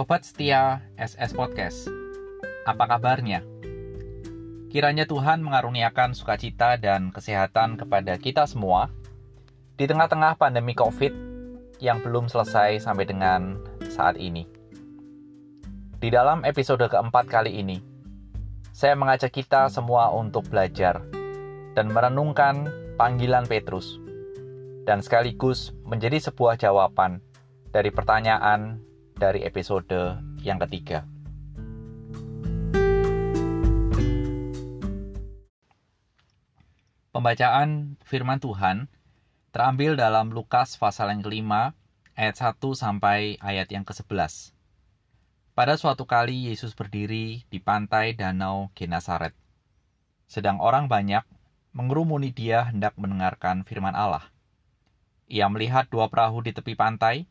Sobat setia SS Podcast, apa kabarnya? Kiranya Tuhan mengaruniakan sukacita dan kesehatan kepada kita semua di tengah-tengah pandemi COVID yang belum selesai sampai dengan saat ini. Di dalam episode keempat kali ini, saya mengajak kita semua untuk belajar dan merenungkan panggilan Petrus, dan sekaligus menjadi sebuah jawaban dari pertanyaan dari episode yang ketiga. Pembacaan firman Tuhan terambil dalam Lukas pasal yang kelima ayat 1 sampai ayat yang ke-11. Pada suatu kali Yesus berdiri di pantai danau Genasaret. Sedang orang banyak mengerumuni dia hendak mendengarkan firman Allah. Ia melihat dua perahu di tepi pantai,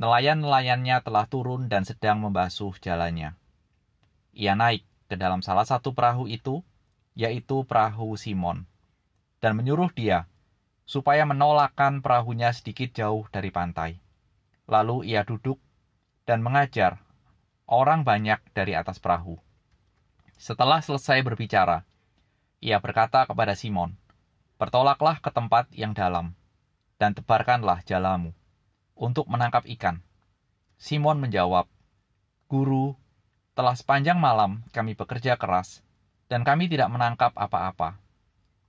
Nelayan-nelayannya telah turun dan sedang membasuh jalannya. Ia naik ke dalam salah satu perahu itu, yaitu perahu Simon, dan menyuruh dia supaya menolakkan perahunya sedikit jauh dari pantai. Lalu ia duduk dan mengajar orang banyak dari atas perahu. Setelah selesai berbicara, ia berkata kepada Simon, "Bertolaklah ke tempat yang dalam, dan tebarkanlah jalamu." Untuk menangkap ikan. Simon menjawab, Guru, telah sepanjang malam kami bekerja keras, dan kami tidak menangkap apa-apa.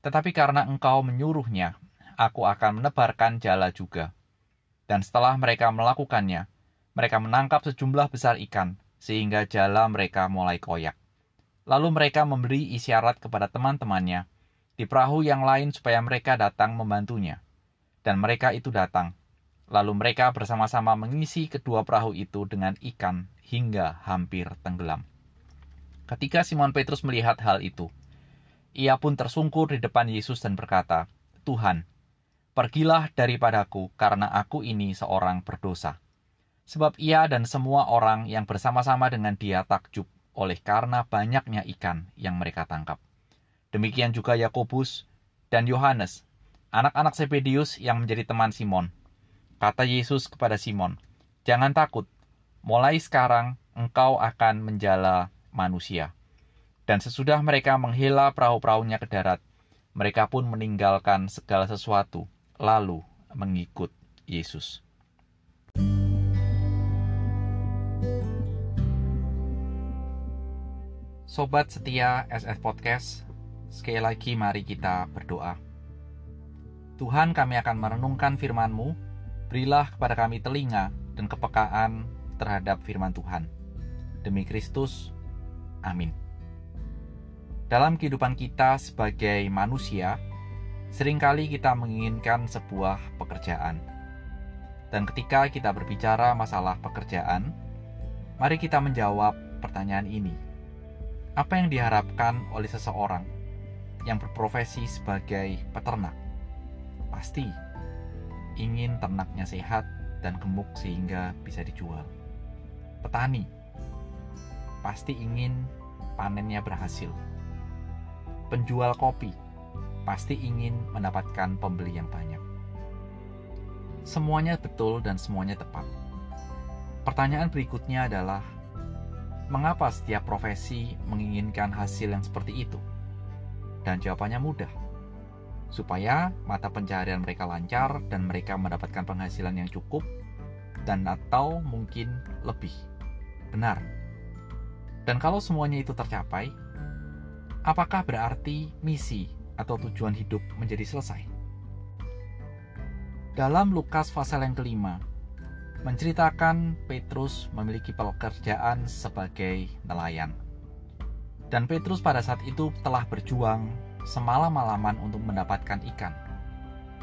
Tetapi karena engkau menyuruhnya, aku akan menebarkan jala juga. Dan setelah mereka melakukannya, mereka menangkap sejumlah besar ikan, sehingga jala mereka mulai koyak. Lalu mereka memberi isyarat kepada teman-temannya di perahu yang lain supaya mereka datang membantunya. Dan mereka itu datang, Lalu mereka bersama-sama mengisi kedua perahu itu dengan ikan hingga hampir tenggelam. Ketika Simon Petrus melihat hal itu, ia pun tersungkur di depan Yesus dan berkata, "Tuhan, pergilah daripadaku karena aku ini seorang berdosa." Sebab ia dan semua orang yang bersama-sama dengan dia takjub oleh karena banyaknya ikan yang mereka tangkap. Demikian juga Yakobus dan Yohanes, anak-anak Zebedius yang menjadi teman Simon, Kata Yesus kepada Simon, "Jangan takut, mulai sekarang engkau akan menjala manusia." Dan sesudah mereka menghela perahu-perahunya ke darat, mereka pun meninggalkan segala sesuatu, lalu mengikut Yesus. Sobat setia SF Podcast, sekali lagi mari kita berdoa. Tuhan kami akan merenungkan firman-Mu Berilah kepada kami telinga dan kepekaan terhadap firman Tuhan. Demi Kristus, amin. Dalam kehidupan kita sebagai manusia, sering kali kita menginginkan sebuah pekerjaan. Dan ketika kita berbicara masalah pekerjaan, mari kita menjawab pertanyaan ini. Apa yang diharapkan oleh seseorang yang berprofesi sebagai peternak? Pasti ingin ternaknya sehat dan gemuk sehingga bisa dijual. Petani pasti ingin panennya berhasil. Penjual kopi pasti ingin mendapatkan pembeli yang banyak. Semuanya betul dan semuanya tepat. Pertanyaan berikutnya adalah, mengapa setiap profesi menginginkan hasil yang seperti itu? Dan jawabannya mudah supaya mata pencaharian mereka lancar dan mereka mendapatkan penghasilan yang cukup dan atau mungkin lebih. Benar. Dan kalau semuanya itu tercapai, apakah berarti misi atau tujuan hidup menjadi selesai? Dalam Lukas pasal yang kelima, menceritakan Petrus memiliki pekerjaan sebagai nelayan. Dan Petrus pada saat itu telah berjuang semalam-malaman untuk mendapatkan ikan.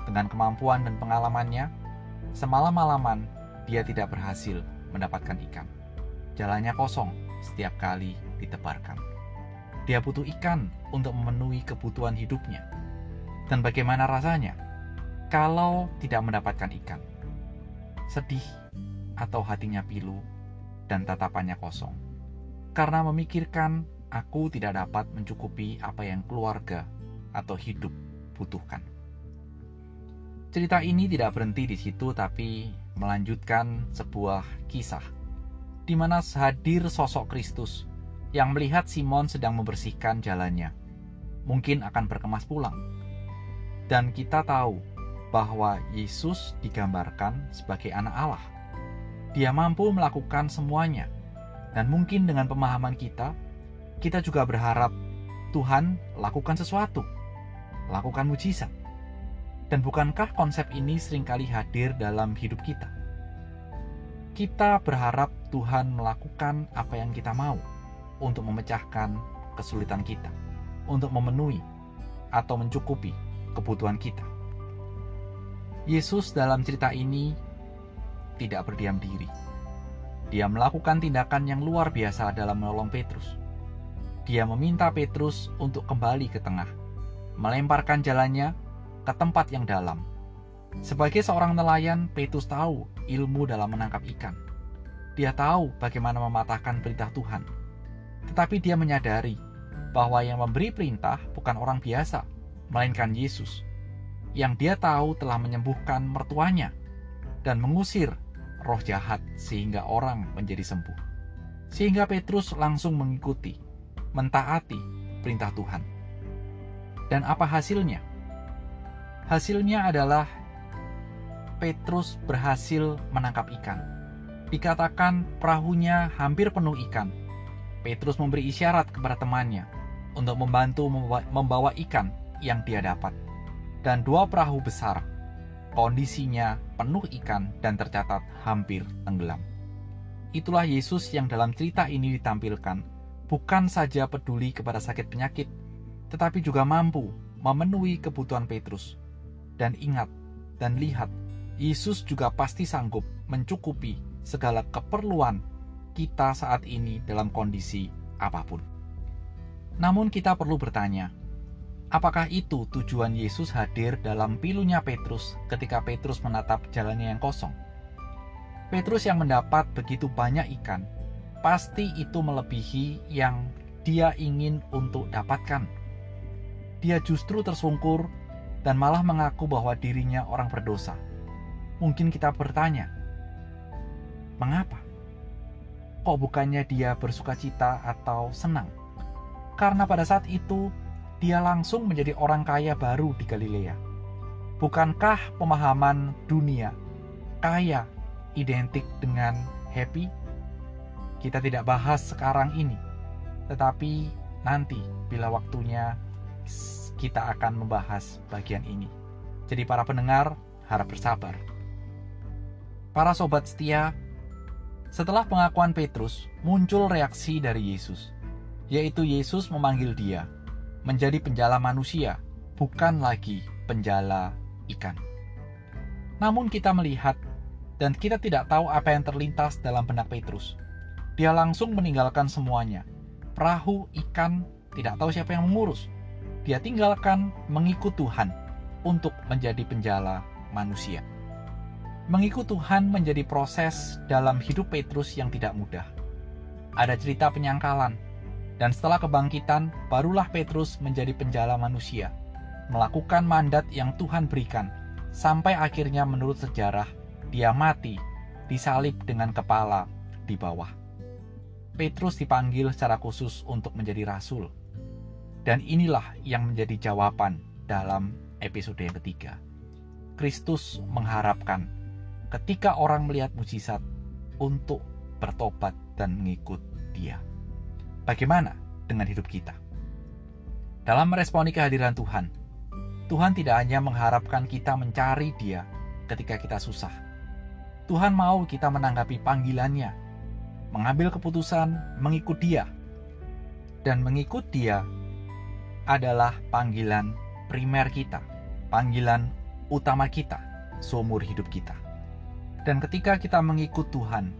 Dengan kemampuan dan pengalamannya, semalam-malaman dia tidak berhasil mendapatkan ikan. Jalannya kosong setiap kali ditebarkan. Dia butuh ikan untuk memenuhi kebutuhan hidupnya. Dan bagaimana rasanya kalau tidak mendapatkan ikan? Sedih atau hatinya pilu dan tatapannya kosong. Karena memikirkan aku tidak dapat mencukupi apa yang keluarga atau hidup butuhkan. Cerita ini tidak berhenti di situ, tapi melanjutkan sebuah kisah, di mana hadir sosok Kristus yang melihat Simon sedang membersihkan jalannya. Mungkin akan berkemas pulang. Dan kita tahu bahwa Yesus digambarkan sebagai anak Allah. Dia mampu melakukan semuanya. Dan mungkin dengan pemahaman kita, kita juga berharap Tuhan lakukan sesuatu. Lakukan mujizat. Dan bukankah konsep ini sering kali hadir dalam hidup kita? Kita berharap Tuhan melakukan apa yang kita mau untuk memecahkan kesulitan kita, untuk memenuhi atau mencukupi kebutuhan kita. Yesus dalam cerita ini tidak berdiam diri. Dia melakukan tindakan yang luar biasa dalam menolong Petrus. Dia meminta Petrus untuk kembali ke tengah, melemparkan jalannya ke tempat yang dalam. Sebagai seorang nelayan, Petrus tahu ilmu dalam menangkap ikan dia tahu bagaimana mematahkan perintah Tuhan. Tetapi dia menyadari bahwa yang memberi perintah bukan orang biasa, melainkan Yesus. Yang dia tahu telah menyembuhkan mertuanya dan mengusir roh jahat sehingga orang menjadi sembuh. Sehingga Petrus langsung mengikuti, mentaati perintah Tuhan. Dan apa hasilnya? Hasilnya adalah Petrus berhasil menangkap ikan Dikatakan perahunya hampir penuh ikan. Petrus memberi isyarat kepada temannya untuk membantu membawa ikan yang dia dapat. Dan dua perahu besar, kondisinya penuh ikan dan tercatat hampir tenggelam. Itulah Yesus yang dalam cerita ini ditampilkan, bukan saja peduli kepada sakit penyakit, tetapi juga mampu memenuhi kebutuhan Petrus. Dan ingat dan lihat, Yesus juga pasti sanggup mencukupi segala keperluan kita saat ini dalam kondisi apa pun. Namun kita perlu bertanya, apakah itu tujuan Yesus hadir dalam pilunya Petrus ketika Petrus menatap jalannya yang kosong? Petrus yang mendapat begitu banyak ikan, pasti itu melebihi yang dia ingin untuk dapatkan. Dia justru tersungkur dan malah mengaku bahwa dirinya orang berdosa. Mungkin kita bertanya, Mengapa? Kok bukannya dia bersuka cita atau senang? Karena pada saat itu dia langsung menjadi orang kaya baru di Galilea. Bukankah pemahaman dunia kaya identik dengan happy? Kita tidak bahas sekarang ini, tetapi nanti bila waktunya kita akan membahas bagian ini. Jadi para pendengar harap bersabar. Para sobat setia, setelah pengakuan Petrus, muncul reaksi dari Yesus, yaitu Yesus memanggil dia menjadi penjala manusia, bukan lagi penjala ikan. Namun kita melihat dan kita tidak tahu apa yang terlintas dalam benak Petrus. Dia langsung meninggalkan semuanya. Perahu, ikan, tidak tahu siapa yang mengurus. Dia tinggalkan mengikut Tuhan untuk menjadi penjala manusia. Mengikut Tuhan menjadi proses dalam hidup Petrus yang tidak mudah. Ada cerita penyangkalan, dan setelah kebangkitan, barulah Petrus menjadi penjala manusia, melakukan mandat yang Tuhan berikan, sampai akhirnya menurut sejarah, dia mati, disalib dengan kepala di bawah. Petrus dipanggil secara khusus untuk menjadi rasul. Dan inilah yang menjadi jawaban dalam episode yang ketiga. Kristus mengharapkan ketika orang melihat mujizat untuk bertobat dan mengikut Dia. Bagaimana dengan hidup kita? Dalam meresponi kehadiran Tuhan, Tuhan tidak hanya mengharapkan kita mencari Dia ketika kita susah. Tuhan mau kita menanggapi panggilannya, mengambil keputusan mengikut Dia. Dan mengikut Dia adalah panggilan primer kita, panggilan utama kita seumur hidup kita. Dan ketika kita mengikut Tuhan,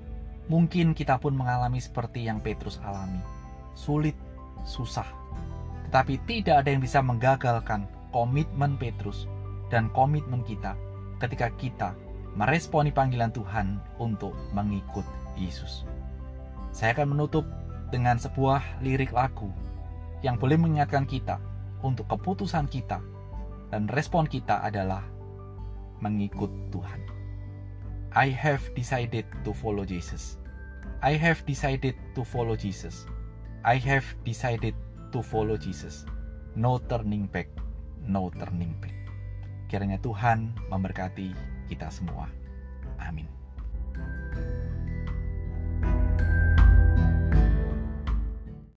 mungkin kita pun mengalami seperti yang Petrus alami. Sulit, susah. Tetapi tidak ada yang bisa menggagalkan komitmen Petrus dan komitmen kita ketika kita meresponi panggilan Tuhan untuk mengikut Yesus. Saya akan menutup dengan sebuah lirik lagu yang boleh mengingatkan kita untuk keputusan kita dan respon kita adalah mengikut Tuhan. I have decided to follow Jesus. I have decided to follow Jesus. I have decided to follow Jesus. No turning back, no turning back. Kiranya Tuhan memberkati kita semua. Amin.